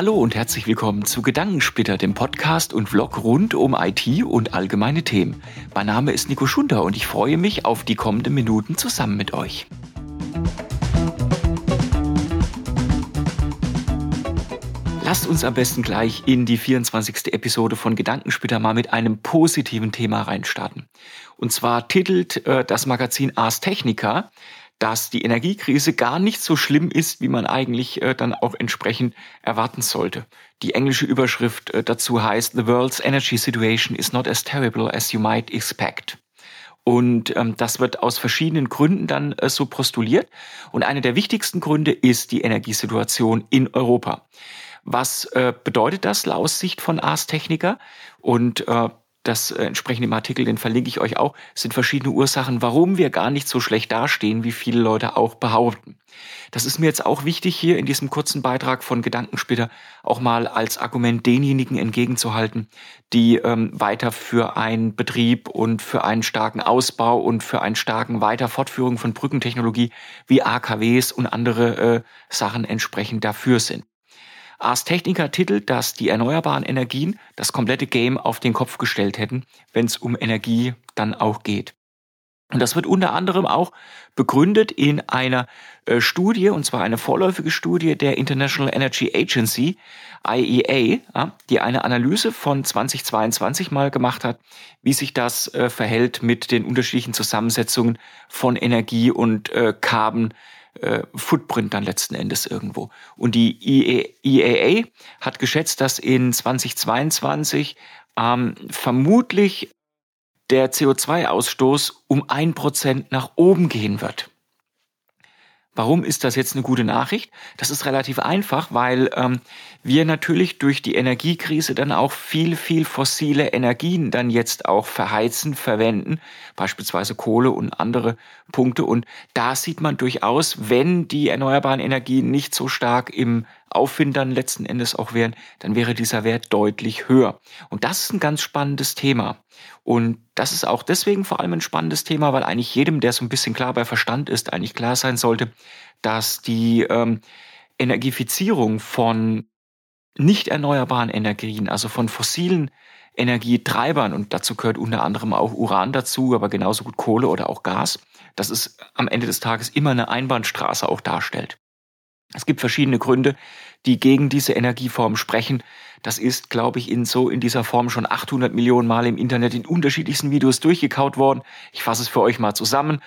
Hallo und herzlich willkommen zu Gedankensplitter, dem Podcast und Vlog rund um IT und allgemeine Themen. Mein Name ist Nico Schunder und ich freue mich auf die kommenden Minuten zusammen mit euch. Lasst uns am besten gleich in die 24. Episode von Gedankensplitter mal mit einem positiven Thema reinstarten. Und zwar titelt äh, das Magazin Ars Technica dass die Energiekrise gar nicht so schlimm ist, wie man eigentlich äh, dann auch entsprechend erwarten sollte. Die englische Überschrift äh, dazu heißt The World's Energy Situation is not as terrible as you might expect. Und ähm, das wird aus verschiedenen Gründen dann äh, so postuliert. Und einer der wichtigsten Gründe ist die Energiesituation in Europa. Was äh, bedeutet das aus Sicht von Ars Techniker? Und äh, das äh, entsprechend im Artikel, den verlinke ich euch auch, sind verschiedene Ursachen, warum wir gar nicht so schlecht dastehen, wie viele Leute auch behaupten. Das ist mir jetzt auch wichtig, hier in diesem kurzen Beitrag von Gedankensplitter auch mal als Argument denjenigen entgegenzuhalten, die ähm, weiter für einen Betrieb und für einen starken Ausbau und für einen starken Weiter Fortführung von Brückentechnologie wie AKWs und andere äh, Sachen entsprechend dafür sind. Ars Technica titelt, dass die erneuerbaren Energien das komplette Game auf den Kopf gestellt hätten, wenn es um Energie dann auch geht. Und das wird unter anderem auch begründet in einer äh, Studie, und zwar eine vorläufige Studie der International Energy Agency, IEA, ja, die eine Analyse von 2022 mal gemacht hat, wie sich das äh, verhält mit den unterschiedlichen Zusammensetzungen von Energie und äh, Carbon äh, Footprint dann letzten Endes irgendwo. Und die IAA e hat geschätzt, dass in 2022 ähm, vermutlich der CO2-Ausstoß um ein Prozent nach oben gehen wird. Warum ist das jetzt eine gute Nachricht? Das ist relativ einfach, weil ähm, wir natürlich durch die Energiekrise dann auch viel, viel fossile Energien dann jetzt auch verheizen, verwenden, beispielsweise Kohle und andere Punkte. Und da sieht man durchaus, wenn die erneuerbaren Energien nicht so stark im Aufwind dann letzten Endes auch wären, dann wäre dieser Wert deutlich höher. Und das ist ein ganz spannendes Thema. Und das ist auch deswegen vor allem ein spannendes Thema, weil eigentlich jedem, der so ein bisschen klar bei Verstand ist, eigentlich klar sein sollte, dass die ähm, Energiefizierung von nicht erneuerbaren Energien, also von fossilen Energietreibern, und dazu gehört unter anderem auch Uran dazu, aber genauso gut Kohle oder auch Gas, dass es am Ende des Tages immer eine Einbahnstraße auch darstellt. Es gibt verschiedene Gründe, die gegen diese Energieform sprechen. Das ist, glaube ich, in so in dieser Form schon 800 Millionen Mal im Internet in unterschiedlichsten Videos durchgekaut worden. Ich fasse es für euch mal zusammen.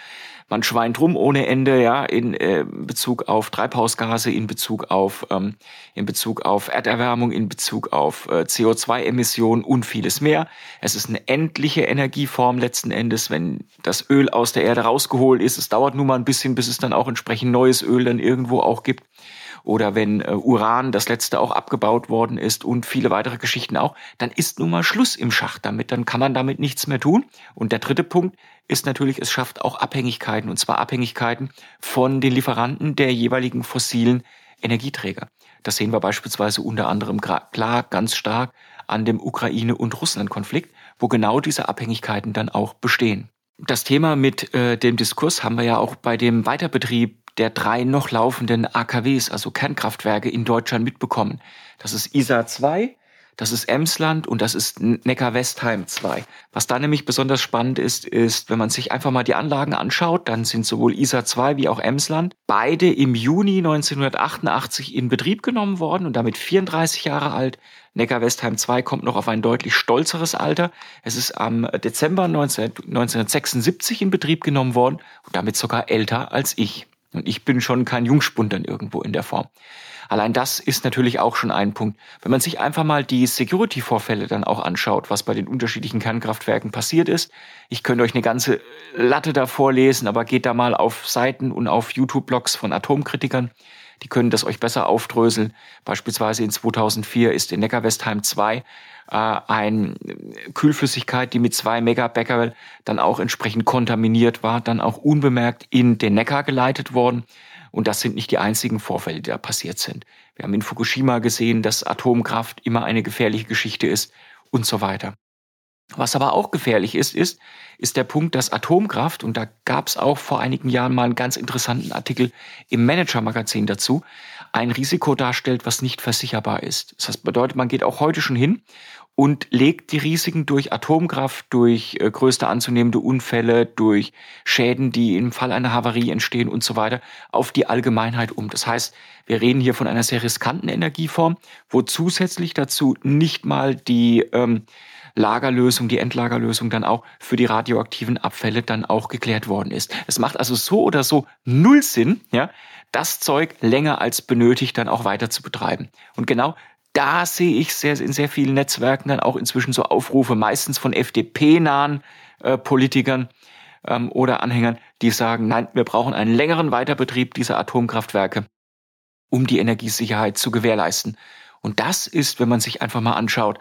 Man schweint rum ohne Ende, ja, in äh, Bezug auf Treibhausgase, in Bezug auf ähm, in Bezug auf Erderwärmung, in Bezug auf äh, CO2-Emissionen und vieles mehr. Es ist eine endliche Energieform letzten Endes, wenn das Öl aus der Erde rausgeholt ist. Es dauert nun mal ein bisschen, bis es dann auch entsprechend neues Öl dann irgendwo auch gibt oder wenn äh, Uran das letzte auch abgebaut worden ist und viele weitere Geschichten auch, dann ist nun mal Schluss im Schacht damit, dann kann man damit nichts mehr tun. Und der dritte Punkt ist natürlich, es schafft auch Abhängigkeiten, und zwar Abhängigkeiten von den Lieferanten der jeweiligen fossilen Energieträger. Das sehen wir beispielsweise unter anderem klar ganz stark an dem Ukraine- und Russland-Konflikt, wo genau diese Abhängigkeiten dann auch bestehen. Das Thema mit äh, dem Diskurs haben wir ja auch bei dem Weiterbetrieb der drei noch laufenden AKWs, also Kernkraftwerke in Deutschland mitbekommen. Das ist ISA 2, das ist Emsland und das ist Neckar-Westheim 2. Was da nämlich besonders spannend ist, ist, wenn man sich einfach mal die Anlagen anschaut, dann sind sowohl ISA 2 wie auch Emsland beide im Juni 1988 in Betrieb genommen worden und damit 34 Jahre alt. Neckar-Westheim 2 kommt noch auf ein deutlich stolzeres Alter. Es ist am Dezember 19, 1976 in Betrieb genommen worden und damit sogar älter als ich. Und ich bin schon kein Jungspund dann irgendwo in der Form. Allein das ist natürlich auch schon ein Punkt. Wenn man sich einfach mal die Security-Vorfälle dann auch anschaut, was bei den unterschiedlichen Kernkraftwerken passiert ist. Ich könnte euch eine ganze Latte da vorlesen, aber geht da mal auf Seiten und auf YouTube-Blogs von Atomkritikern. Die können das euch besser aufdröseln. Beispielsweise in 2004 ist in Neckar-Westheim 2 äh, ein Kühlflüssigkeit, die mit zwei Megabecquerel dann auch entsprechend kontaminiert war, dann auch unbemerkt in den Neckar geleitet worden. Und das sind nicht die einzigen Vorfälle, die da passiert sind. Wir haben in Fukushima gesehen, dass Atomkraft immer eine gefährliche Geschichte ist und so weiter. Was aber auch gefährlich ist, ist, ist der Punkt, dass Atomkraft, und da gab es auch vor einigen Jahren mal einen ganz interessanten Artikel im Manager-Magazin dazu, ein Risiko darstellt, was nicht versicherbar ist. Das bedeutet, man geht auch heute schon hin und legt die Risiken durch Atomkraft, durch äh, größte anzunehmende Unfälle, durch Schäden, die im Fall einer Havarie entstehen und so weiter, auf die Allgemeinheit um. Das heißt, wir reden hier von einer sehr riskanten Energieform, wo zusätzlich dazu nicht mal die ähm, Lagerlösung, die Endlagerlösung dann auch für die radioaktiven Abfälle dann auch geklärt worden ist. Es macht also so oder so null Sinn, ja, das Zeug länger als benötigt dann auch weiter zu betreiben. Und genau da sehe ich sehr, in sehr vielen Netzwerken dann auch inzwischen so Aufrufe, meistens von FDP-nahen äh, Politikern ähm, oder Anhängern, die sagen, nein, wir brauchen einen längeren Weiterbetrieb dieser Atomkraftwerke, um die Energiesicherheit zu gewährleisten. Und das ist, wenn man sich einfach mal anschaut,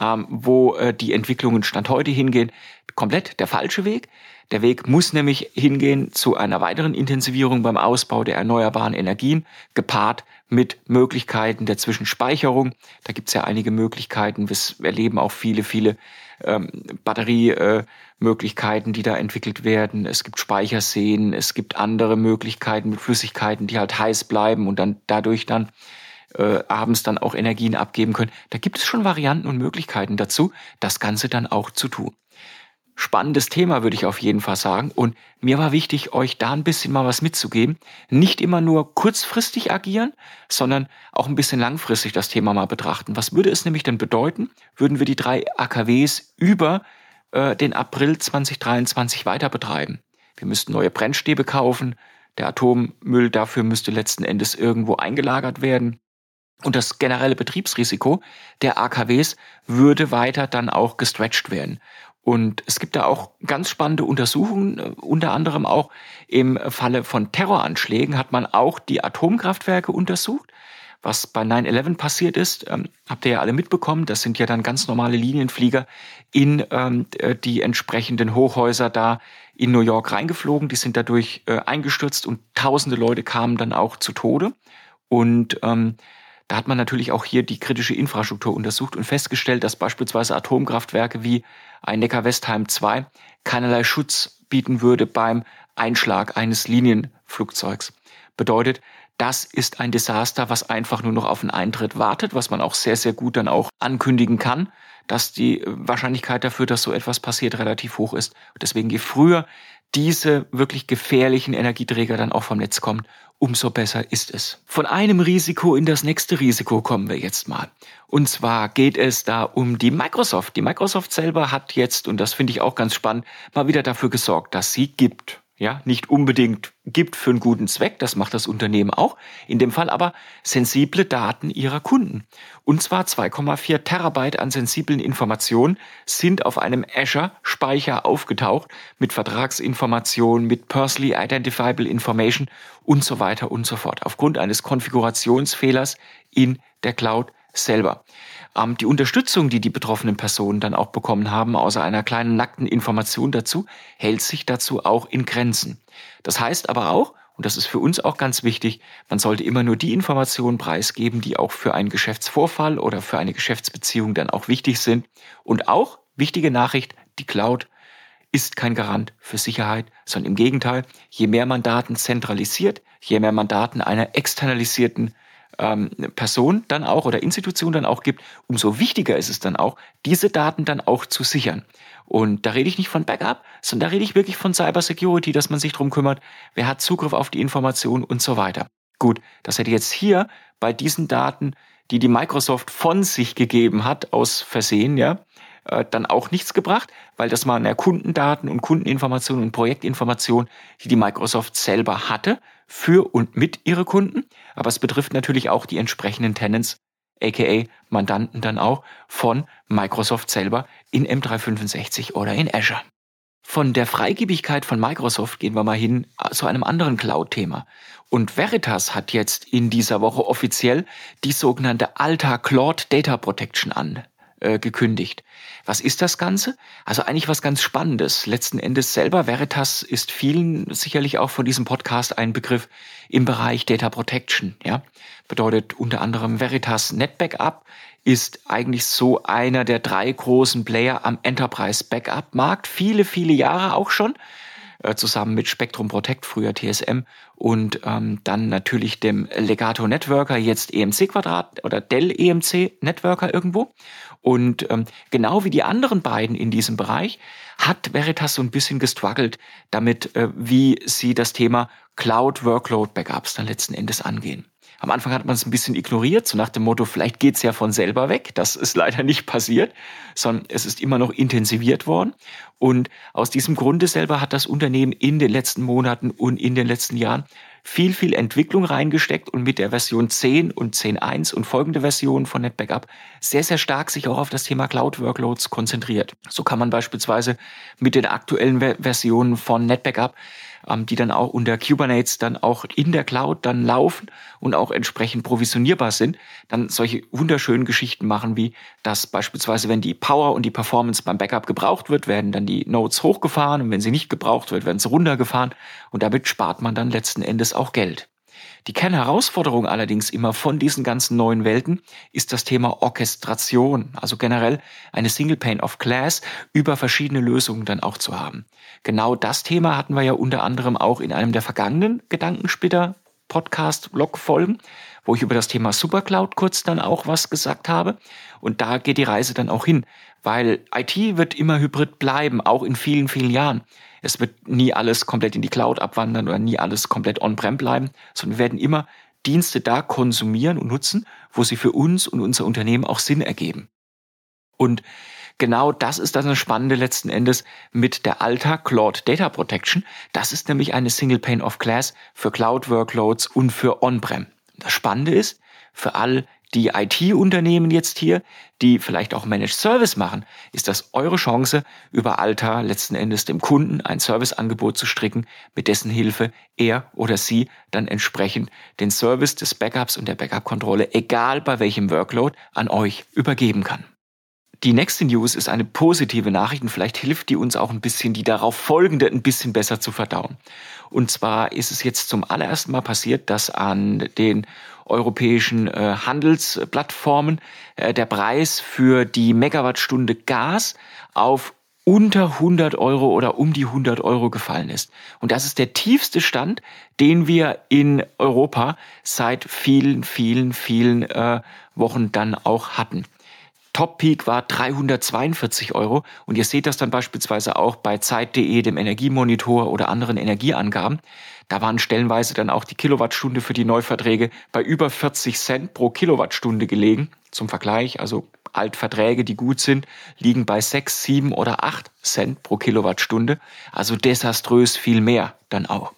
ähm, wo äh, die Entwicklungen Stand heute hingehen, komplett der falsche Weg. Der Weg muss nämlich hingehen zu einer weiteren Intensivierung beim Ausbau der erneuerbaren Energien, gepaart mit Möglichkeiten der Zwischenspeicherung. Da gibt es ja einige Möglichkeiten. Wir erleben auch viele, viele ähm, Batteriemöglichkeiten, äh, die da entwickelt werden. Es gibt Speicherseen, es gibt andere Möglichkeiten mit Flüssigkeiten, die halt heiß bleiben und dann dadurch dann äh, abends dann auch Energien abgeben können. Da gibt es schon Varianten und Möglichkeiten dazu, das Ganze dann auch zu tun spannendes Thema, würde ich auf jeden Fall sagen. Und mir war wichtig, euch da ein bisschen mal was mitzugeben. Nicht immer nur kurzfristig agieren, sondern auch ein bisschen langfristig das Thema mal betrachten. Was würde es nämlich denn bedeuten, würden wir die drei AKWs über äh, den April 2023 weiter betreiben? Wir müssten neue Brennstäbe kaufen. Der Atommüll dafür müsste letzten Endes irgendwo eingelagert werden. Und das generelle Betriebsrisiko der AKWs würde weiter dann auch gestretched werden. Und es gibt da auch ganz spannende Untersuchungen, äh, unter anderem auch im Falle von Terroranschlägen hat man auch die Atomkraftwerke untersucht. Was bei 9-11 passiert ist, ähm, habt ihr ja alle mitbekommen, das sind ja dann ganz normale Linienflieger in ähm, äh, die entsprechenden Hochhäuser da in New York reingeflogen. Die sind dadurch äh, eingestürzt und tausende Leute kamen dann auch zu Tode. Und ähm, da hat man natürlich auch hier die kritische Infrastruktur untersucht und festgestellt, dass beispielsweise Atomkraftwerke wie ein Neckar-Westheim 2 keinerlei Schutz bieten würde beim Einschlag eines Linienflugzeugs. Bedeutet, das ist ein Desaster, was einfach nur noch auf einen Eintritt wartet, was man auch sehr, sehr gut dann auch ankündigen kann, dass die Wahrscheinlichkeit dafür, dass so etwas passiert, relativ hoch ist. deswegen je früher diese wirklich gefährlichen Energieträger dann auch vom Netz kommen, umso besser ist es. Von einem Risiko in das nächste Risiko kommen wir jetzt mal. Und zwar geht es da um die Microsoft. Die Microsoft selber hat jetzt, und das finde ich auch ganz spannend, mal wieder dafür gesorgt, dass sie gibt ja, nicht unbedingt gibt für einen guten Zweck, das macht das Unternehmen auch, in dem Fall aber sensible Daten ihrer Kunden. Und zwar 2,4 Terabyte an sensiblen Informationen sind auf einem Azure-Speicher aufgetaucht mit Vertragsinformationen, mit Personally Identifiable Information und so weiter und so fort. Aufgrund eines Konfigurationsfehlers in der Cloud selber. Ähm, die Unterstützung, die die betroffenen Personen dann auch bekommen haben, außer einer kleinen nackten Information dazu, hält sich dazu auch in Grenzen. Das heißt aber auch, und das ist für uns auch ganz wichtig, man sollte immer nur die Informationen preisgeben, die auch für einen Geschäftsvorfall oder für eine Geschäftsbeziehung dann auch wichtig sind. Und auch, wichtige Nachricht, die Cloud ist kein Garant für Sicherheit, sondern im Gegenteil, je mehr man Daten zentralisiert, je mehr man Daten einer externalisierten ähm, Person dann auch oder Institution dann auch gibt, umso wichtiger ist es dann auch, diese Daten dann auch zu sichern. Und da rede ich nicht von Backup, sondern da rede ich wirklich von Cybersecurity, dass man sich drum kümmert, wer hat Zugriff auf die Informationen und so weiter. Gut, das hätte jetzt hier bei diesen Daten, die die Microsoft von sich gegeben hat, aus Versehen, ja, äh, dann auch nichts gebracht, weil das waren ja Kundendaten und Kundeninformationen und Projektinformationen, die die Microsoft selber hatte für und mit ihre Kunden. Aber es betrifft natürlich auch die entsprechenden Tenants, aka Mandanten dann auch von Microsoft selber in M365 oder in Azure. Von der Freigebigkeit von Microsoft gehen wir mal hin äh, zu einem anderen Cloud-Thema. Und Veritas hat jetzt in dieser Woche offiziell die sogenannte Alta Cloud Data Protection an äh, gekündigt. Was ist das Ganze? Also eigentlich was ganz Spannendes. Letzten Endes selber, Veritas ist vielen sicherlich auch von diesem Podcast ein Begriff im Bereich Data Protection. Ja? Bedeutet unter anderem Veritas NetBackup ist eigentlich so einer der drei großen Player am Enterprise Backup Markt. Viele, viele Jahre auch schon. Äh, zusammen mit Spectrum Protect, früher TSM, und ähm, dann natürlich dem Legato Networker, jetzt EMC Quadrat oder Dell EMC Networker irgendwo. Und ähm, genau wie die anderen beiden in diesem Bereich hat Veritas so ein bisschen gestruggelt damit, äh, wie sie das Thema Cloud Workload Backups dann letzten Endes angehen. Am Anfang hat man es ein bisschen ignoriert, so nach dem Motto, vielleicht geht's ja von selber weg. Das ist leider nicht passiert, sondern es ist immer noch intensiviert worden. Und aus diesem Grunde selber hat das Unternehmen in den letzten Monaten und in den letzten Jahren viel, viel Entwicklung reingesteckt und mit der Version 10 und 10.1 und folgende Versionen von NetBackup sehr, sehr stark sich auch auf das Thema Cloud Workloads konzentriert. So kann man beispielsweise mit den aktuellen Versionen von NetBackup ähm, die dann auch unter Kubernetes dann auch in der Cloud dann laufen und auch entsprechend provisionierbar sind, dann solche wunderschönen Geschichten machen, wie dass beispielsweise, wenn die Power und die Performance beim Backup gebraucht wird, werden dann die Nodes hochgefahren und wenn sie nicht gebraucht wird, werden sie runtergefahren und damit spart man dann letzten Endes auch Geld. Die Kernherausforderung allerdings immer von diesen ganzen neuen Welten ist das Thema Orchestration, also generell eine Single Pane of Glass über verschiedene Lösungen dann auch zu haben. Genau das Thema hatten wir ja unter anderem auch in einem der vergangenen Gedankensplitter Podcast-Blog-Folgen, wo ich über das Thema Supercloud kurz dann auch was gesagt habe. Und da geht die Reise dann auch hin, weil IT wird immer hybrid bleiben, auch in vielen, vielen Jahren. Es wird nie alles komplett in die Cloud abwandern oder nie alles komplett on-prem bleiben, sondern wir werden immer Dienste da konsumieren und nutzen, wo sie für uns und unser Unternehmen auch Sinn ergeben. Und genau das ist das Spannende letzten Endes mit der Alta Cloud Data Protection. Das ist nämlich eine Single Pane of Glass für Cloud Workloads und für On-Prem. Das Spannende ist, für all die IT-Unternehmen jetzt hier, die vielleicht auch Managed Service machen, ist das eure Chance, über Alta letzten Endes dem Kunden ein Serviceangebot zu stricken, mit dessen Hilfe er oder sie dann entsprechend den Service des Backups und der Backup-Kontrolle, egal bei welchem Workload, an euch übergeben kann. Die nächste News ist eine positive Nachricht und vielleicht hilft die uns auch ein bisschen, die darauf folgende ein bisschen besser zu verdauen. Und zwar ist es jetzt zum allerersten Mal passiert, dass an den europäischen äh, Handelsplattformen äh, der Preis für die Megawattstunde Gas auf unter 100 Euro oder um die 100 Euro gefallen ist. Und das ist der tiefste Stand, den wir in Europa seit vielen, vielen, vielen äh, Wochen dann auch hatten. Top Peak war 342 Euro und ihr seht das dann beispielsweise auch bei Zeit.de, dem Energiemonitor oder anderen Energieangaben. Da waren stellenweise dann auch die Kilowattstunde für die Neuverträge bei über 40 Cent pro Kilowattstunde gelegen. Zum Vergleich, also Altverträge, die gut sind, liegen bei 6, 7 oder 8 Cent pro Kilowattstunde. Also desaströs viel mehr dann auch.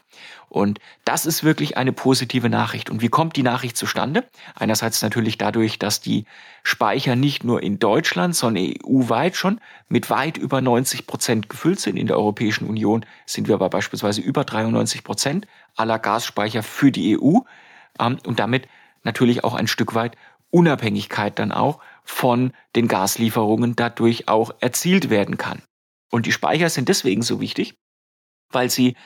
Und das ist wirklich eine positive Nachricht. Und wie kommt die Nachricht zustande? Einerseits natürlich dadurch, dass die Speicher nicht nur in Deutschland, sondern EU-weit schon mit weit über 90 Prozent gefüllt sind. In der Europäischen Union sind wir aber beispielsweise über 93 Prozent aller Gasspeicher für die EU ähm, und damit natürlich auch ein Stück weit Unabhängigkeit dann auch von den Gaslieferungen dadurch auch erzielt werden kann. Und die Speicher sind deswegen so wichtig, weil sie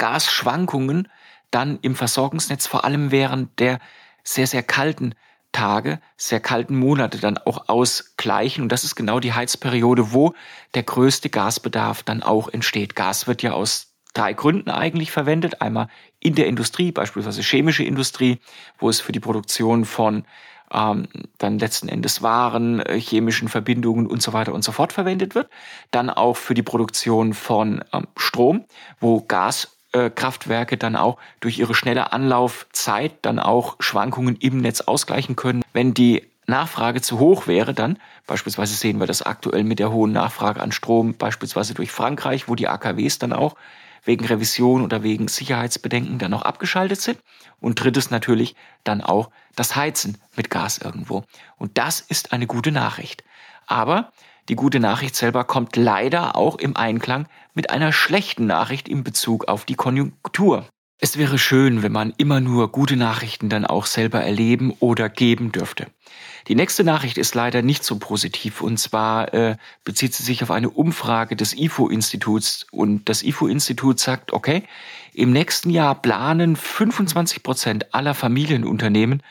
Gasschwankungen dann im Versorgungsnetz vor allem während der sehr, sehr kalten Tage, sehr kalten Monate dann auch ausgleichen. Und das ist genau die Heizperiode, wo der größte Gasbedarf dann auch entsteht. Gas wird ja aus drei Gründen eigentlich verwendet. Einmal in der Industrie, beispielsweise chemische Industrie, wo es für die Produktion von ähm, dann letzten Endes Waren, äh, chemischen Verbindungen und so weiter und so fort verwendet wird. Dann auch für die Produktion von ähm, Strom, wo Gas Kraftwerke dann auch durch ihre schnelle Anlaufzeit dann auch Schwankungen im Netz ausgleichen können. Wenn die Nachfrage zu hoch wäre, dann beispielsweise sehen wir das aktuell mit der hohen Nachfrage an Strom, beispielsweise durch Frankreich, wo die AKWs dann auch wegen Revision oder wegen Sicherheitsbedenken dann auch abgeschaltet sind. Und drittes natürlich dann auch das Heizen mit Gas irgendwo. Und das ist eine gute Nachricht. Aber die gute Nachricht selber kommt leider auch im Einklang mit einer schlechten Nachricht in Bezug auf die Konjunktur. Es wäre schön, wenn man immer nur gute Nachrichten dann auch selber erleben oder geben dürfte. Die nächste Nachricht ist leider nicht so positiv und zwar äh, bezieht sie sich auf eine Umfrage des IFO-Instituts und das IFO-Institut sagt, okay, im nächsten Jahr planen 25 Prozent aller Familienunternehmen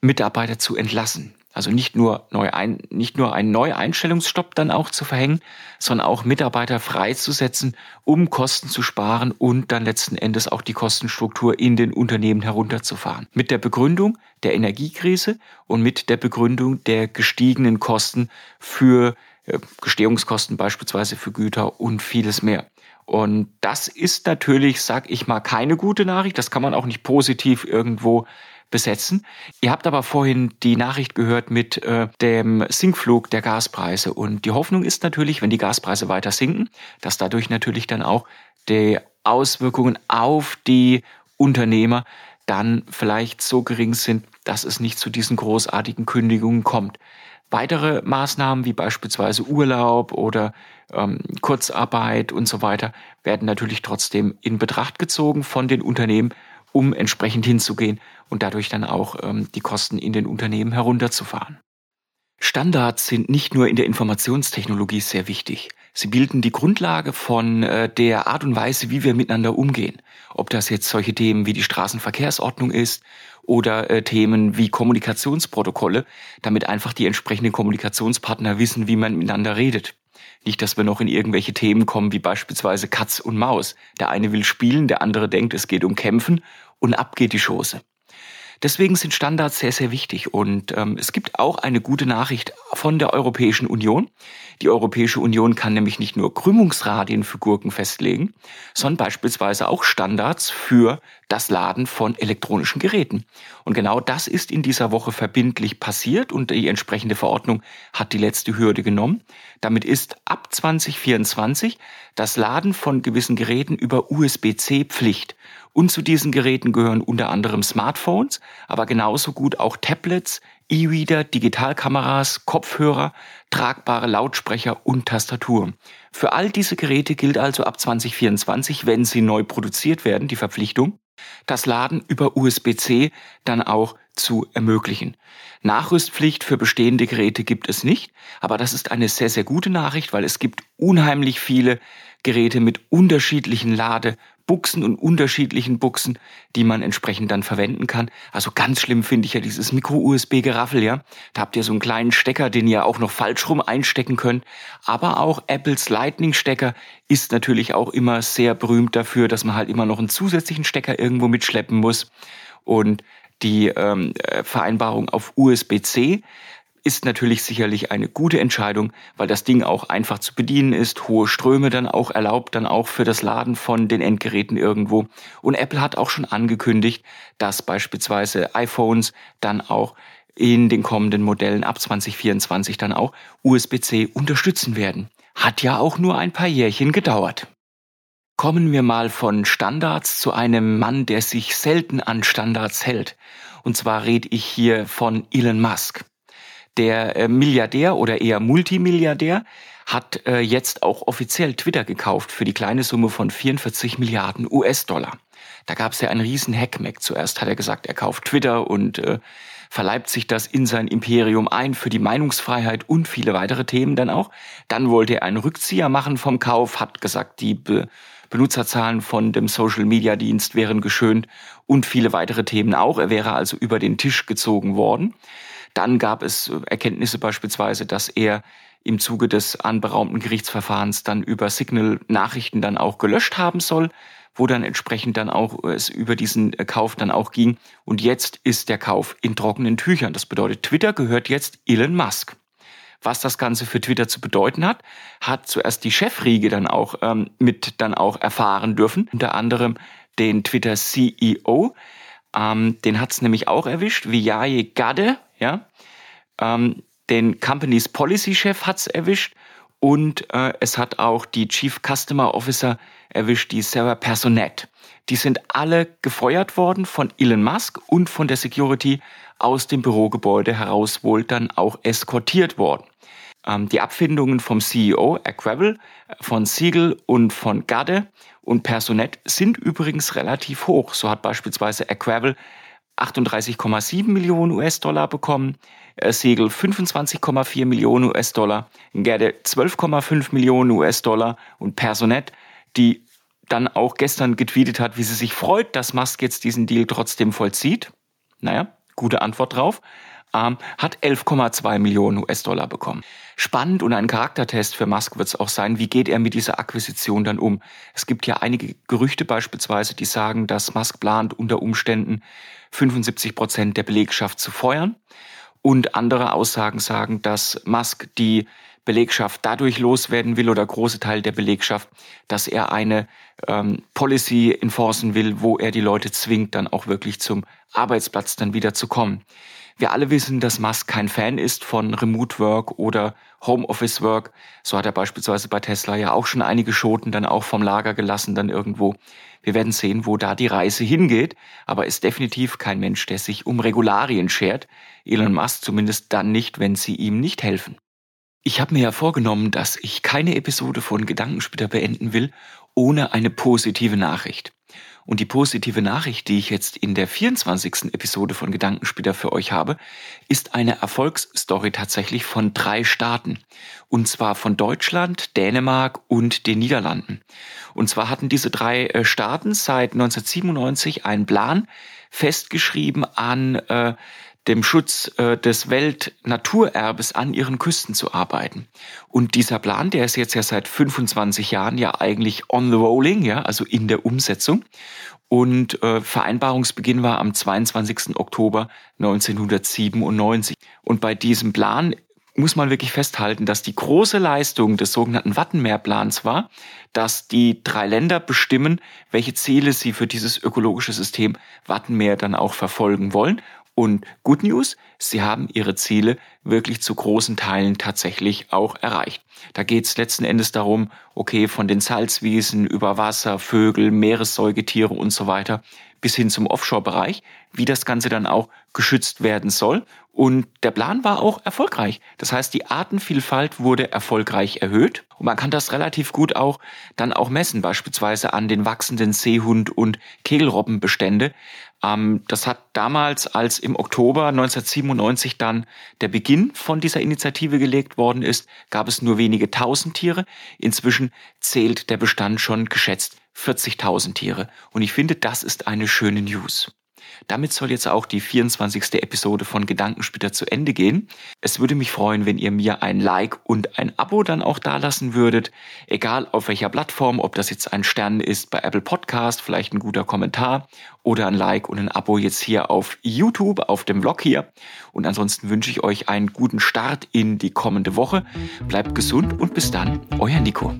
Mitarbeiter zu entlassen. Also nicht nur, neu ein, nicht nur einen Neueinstellungsstopp dann auch zu verhängen, sondern auch Mitarbeiter freizusetzen, um Kosten zu sparen und dann letzten Endes auch die Kostenstruktur in den Unternehmen herunterzufahren. Mit der Begründung der Energiekrise und mit der Begründung der gestiegenen Kosten für äh, Gestehungskosten beispielsweise für Güter und vieles mehr. Und das ist natürlich, sag ich mal, keine gute Nachricht. Das kann man auch nicht positiv irgendwo besetzen. Ihr habt aber vorhin die Nachricht gehört mit äh, dem Sinkflug der Gaspreise. Und die Hoffnung ist natürlich, wenn die Gaspreise weiter sinken, dass dadurch natürlich dann auch die Auswirkungen auf die Unternehmer dann vielleicht so gering sind, dass es nicht zu diesen großartigen Kündigungen kommt. Weitere Maßnahmen wie beispielsweise Urlaub oder ähm, Kurzarbeit und so weiter werden natürlich trotzdem in Betracht gezogen von den Unternehmen, um entsprechend hinzugehen und dadurch dann auch ähm, die Kosten in den Unternehmen herunterzufahren. Standards sind nicht nur in der Informationstechnologie sehr wichtig. Sie bilden die Grundlage von äh, der Art und Weise, wie wir miteinander umgehen. Ob das jetzt solche Themen wie die Straßenverkehrsordnung ist oder äh, Themen wie Kommunikationsprotokolle, damit einfach die entsprechenden Kommunikationspartner wissen, wie man miteinander redet. Nicht, dass wir noch in irgendwelche Themen kommen, wie beispielsweise Katz und Maus. Der eine will spielen, der andere denkt, es geht um Kämpfen und ab geht die Schoße. Deswegen sind Standards sehr, sehr wichtig. Und ähm, es gibt auch eine gute Nachricht von der Europäischen Union. Die Europäische Union kann nämlich nicht nur Krümmungsradien für Gurken festlegen, sondern beispielsweise auch Standards für das Laden von elektronischen Geräten. Und genau das ist in dieser Woche verbindlich passiert und die entsprechende Verordnung hat die letzte Hürde genommen. Damit ist ab 2024 das Laden von gewissen Geräten über USB-C Pflicht. Und zu diesen Geräten gehören unter anderem Smartphones, aber genauso gut auch Tablets, E-Reader, Digitalkameras, Kopfhörer, tragbare Lautsprecher und Tastaturen. Für all diese Geräte gilt also ab 2024, wenn sie neu produziert werden, die Verpflichtung, das Laden über USB-C dann auch zu ermöglichen. Nachrüstpflicht für bestehende Geräte gibt es nicht, aber das ist eine sehr, sehr gute Nachricht, weil es gibt unheimlich viele Geräte mit unterschiedlichen Lade- Buchsen und unterschiedlichen Buchsen, die man entsprechend dann verwenden kann. Also ganz schlimm finde ich ja dieses Micro-USB-Geraffel, ja. Da habt ihr so einen kleinen Stecker, den ihr auch noch falsch rum einstecken könnt. Aber auch Apples Lightning-Stecker ist natürlich auch immer sehr berühmt dafür, dass man halt immer noch einen zusätzlichen Stecker irgendwo mitschleppen muss. Und die ähm, äh, Vereinbarung auf USB-C ist natürlich sicherlich eine gute Entscheidung, weil das Ding auch einfach zu bedienen ist, hohe Ströme dann auch erlaubt, dann auch für das Laden von den Endgeräten irgendwo. Und Apple hat auch schon angekündigt, dass beispielsweise iPhones dann auch in den kommenden Modellen ab 2024 dann auch USB-C unterstützen werden. Hat ja auch nur ein paar Jährchen gedauert. Kommen wir mal von Standards zu einem Mann, der sich selten an Standards hält. Und zwar rede ich hier von Elon Musk. Der äh, Milliardär oder eher Multimilliardär hat äh, jetzt auch offiziell Twitter gekauft für die kleine Summe von 44 Milliarden US-Dollar. Da gab es ja einen riesen Hackmack. Zuerst hat er gesagt, er kauft Twitter und äh, verleibt sich das in sein Imperium ein für die Meinungsfreiheit und viele weitere Themen dann auch. Dann wollte er einen Rückzieher machen vom Kauf, hat gesagt, die Be Benutzerzahlen von dem Social Media Dienst wären geschönt und viele weitere Themen auch. Er wäre also über den Tisch gezogen worden. Dann gab es äh, Erkenntnisse beispielsweise, dass er im Zuge des anberaumten Gerichtsverfahrens dann über Signal Nachrichten dann auch gelöscht haben soll, wo dann entsprechend dann auch äh, es über diesen äh, Kauf dann auch ging. Und jetzt ist der Kauf in trockenen Tüchern. Das bedeutet, Twitter gehört jetzt Elon Musk. Was das Ganze für Twitter zu bedeuten hat, hat zuerst die Chefriege dann auch ähm, mit dann auch erfahren dürfen. Unter anderem den Twitter CEO. Ähm, den hat es nämlich auch erwischt. Vijay Gadde, ja. Ähm, den Companies Policy Chef hat's erwischt und äh, es hat auch die Chief Customer Officer erwischt, die Sarah Personet. Die sind alle gefeuert worden von Elon Musk und von der Security aus dem Bürogebäude heraus wohl dann auch eskortiert worden. Ähm, die Abfindungen vom CEO Aquavel, von Siegel und von Gadde und Personet sind übrigens relativ hoch. So hat beispielsweise Aquavel 38,7 Millionen US-Dollar bekommen, äh, Segel 25,4 Millionen US-Dollar, Gerde 12,5 Millionen US-Dollar und Personet, die dann auch gestern getweetet hat, wie sie sich freut, dass Musk jetzt diesen Deal trotzdem vollzieht. Naja, gute Antwort drauf. ähm, hat 11,2 Millionen US-Dollar bekommen. Spannend und ein Charaktertest für Musk wird es auch sein, wie geht er mit dieser Akquisition dann um. Es gibt ja einige Gerüchte beispielsweise, die sagen, dass Musk plant, unter Umständen 75 Prozent der Belegschaft zu feuern. Und andere Aussagen sagen, dass Musk die Belegschaft dadurch loswerden will oder große Teil der Belegschaft, dass er eine ähm, Policy enforcen will, wo er die Leute zwingt, dann auch wirklich zum Arbeitsplatz dann wieder zu kommen. Wir alle wissen, dass Musk kein Fan ist von Remote Work oder Homeoffice Work. So hat er beispielsweise bei Tesla ja auch schon einige Schoten dann auch vom Lager gelassen, dann irgendwo. Wir werden sehen, wo da die Reise hingeht, aber ist definitiv kein Mensch, der sich um Regularien schert. Elon Musk zumindest dann nicht, wenn sie ihm nicht helfen. Ich habe mir ja vorgenommen, dass ich keine Episode von Gedankensplitter beenden will, ohne eine positive Nachricht. Und die positive Nachricht, die ich jetzt in der 24. Episode von Gedankensplitter für euch habe, ist eine Erfolgsstory tatsächlich von drei Staaten. Und zwar von Deutschland, Dänemark und den Niederlanden. Und zwar hatten diese drei äh, Staaten seit 1997 einen Plan festgeschrieben an äh, dem Schutz äh, des Weltnaturerbes an ihren Küsten zu arbeiten. Und dieser Plan, der ist jetzt ja seit 25 Jahren ja eigentlich on the rolling, ja, also in der Umsetzung. Und äh, Vereinbarungsbeginn war am 22. Oktober 1997. Und bei diesem Plan muss man wirklich festhalten, dass die große Leistung des sogenannten Wattenmeerplans war, dass die drei Länder bestimmen, welche Ziele sie für dieses ökologische System Wattenmeer dann auch verfolgen wollen. Und Good News, sie haben ihre Ziele wirklich zu großen Teilen tatsächlich auch erreicht. Da geht es letzten Endes darum, okay, von den Salzwiesen über Wasser, Vögel, Meeressäugetiere und so weiter bis hin zum Offshore-Bereich, wie das Ganze dann auch geschützt werden soll. Und der Plan war auch erfolgreich. Das heißt, die Artenvielfalt wurde erfolgreich erhöht. Und man kann das relativ gut auch dann auch messen, beispielsweise an den wachsenden Seehund- und Kegelrobbenbestände. Ähm, das hat damals, als im Oktober 1997 dann der Beginn von dieser Initiative gelegt worden ist, gab es nur wenige tausend Tiere. Inzwischen zählt der Bestand schon geschätzt 40.000 Tiere. Und ich finde, das ist eine schöne News. Damit soll jetzt auch die 24. Episode von Gedankensplitter zu Ende gehen. Es würde mich freuen, wenn ihr mir ein Like und ein Abo dann auch dalassen würdet. Egal auf welcher Plattform, ob das jetzt ein Stern ist bei Apple Podcast, vielleicht ein guter Kommentar oder ein Like und ein Abo jetzt hier auf YouTube, auf dem Blog hier. Und ansonsten wünsche ich euch einen guten Start in die kommende Woche. Bleibt gesund und bis dann, euer Nico.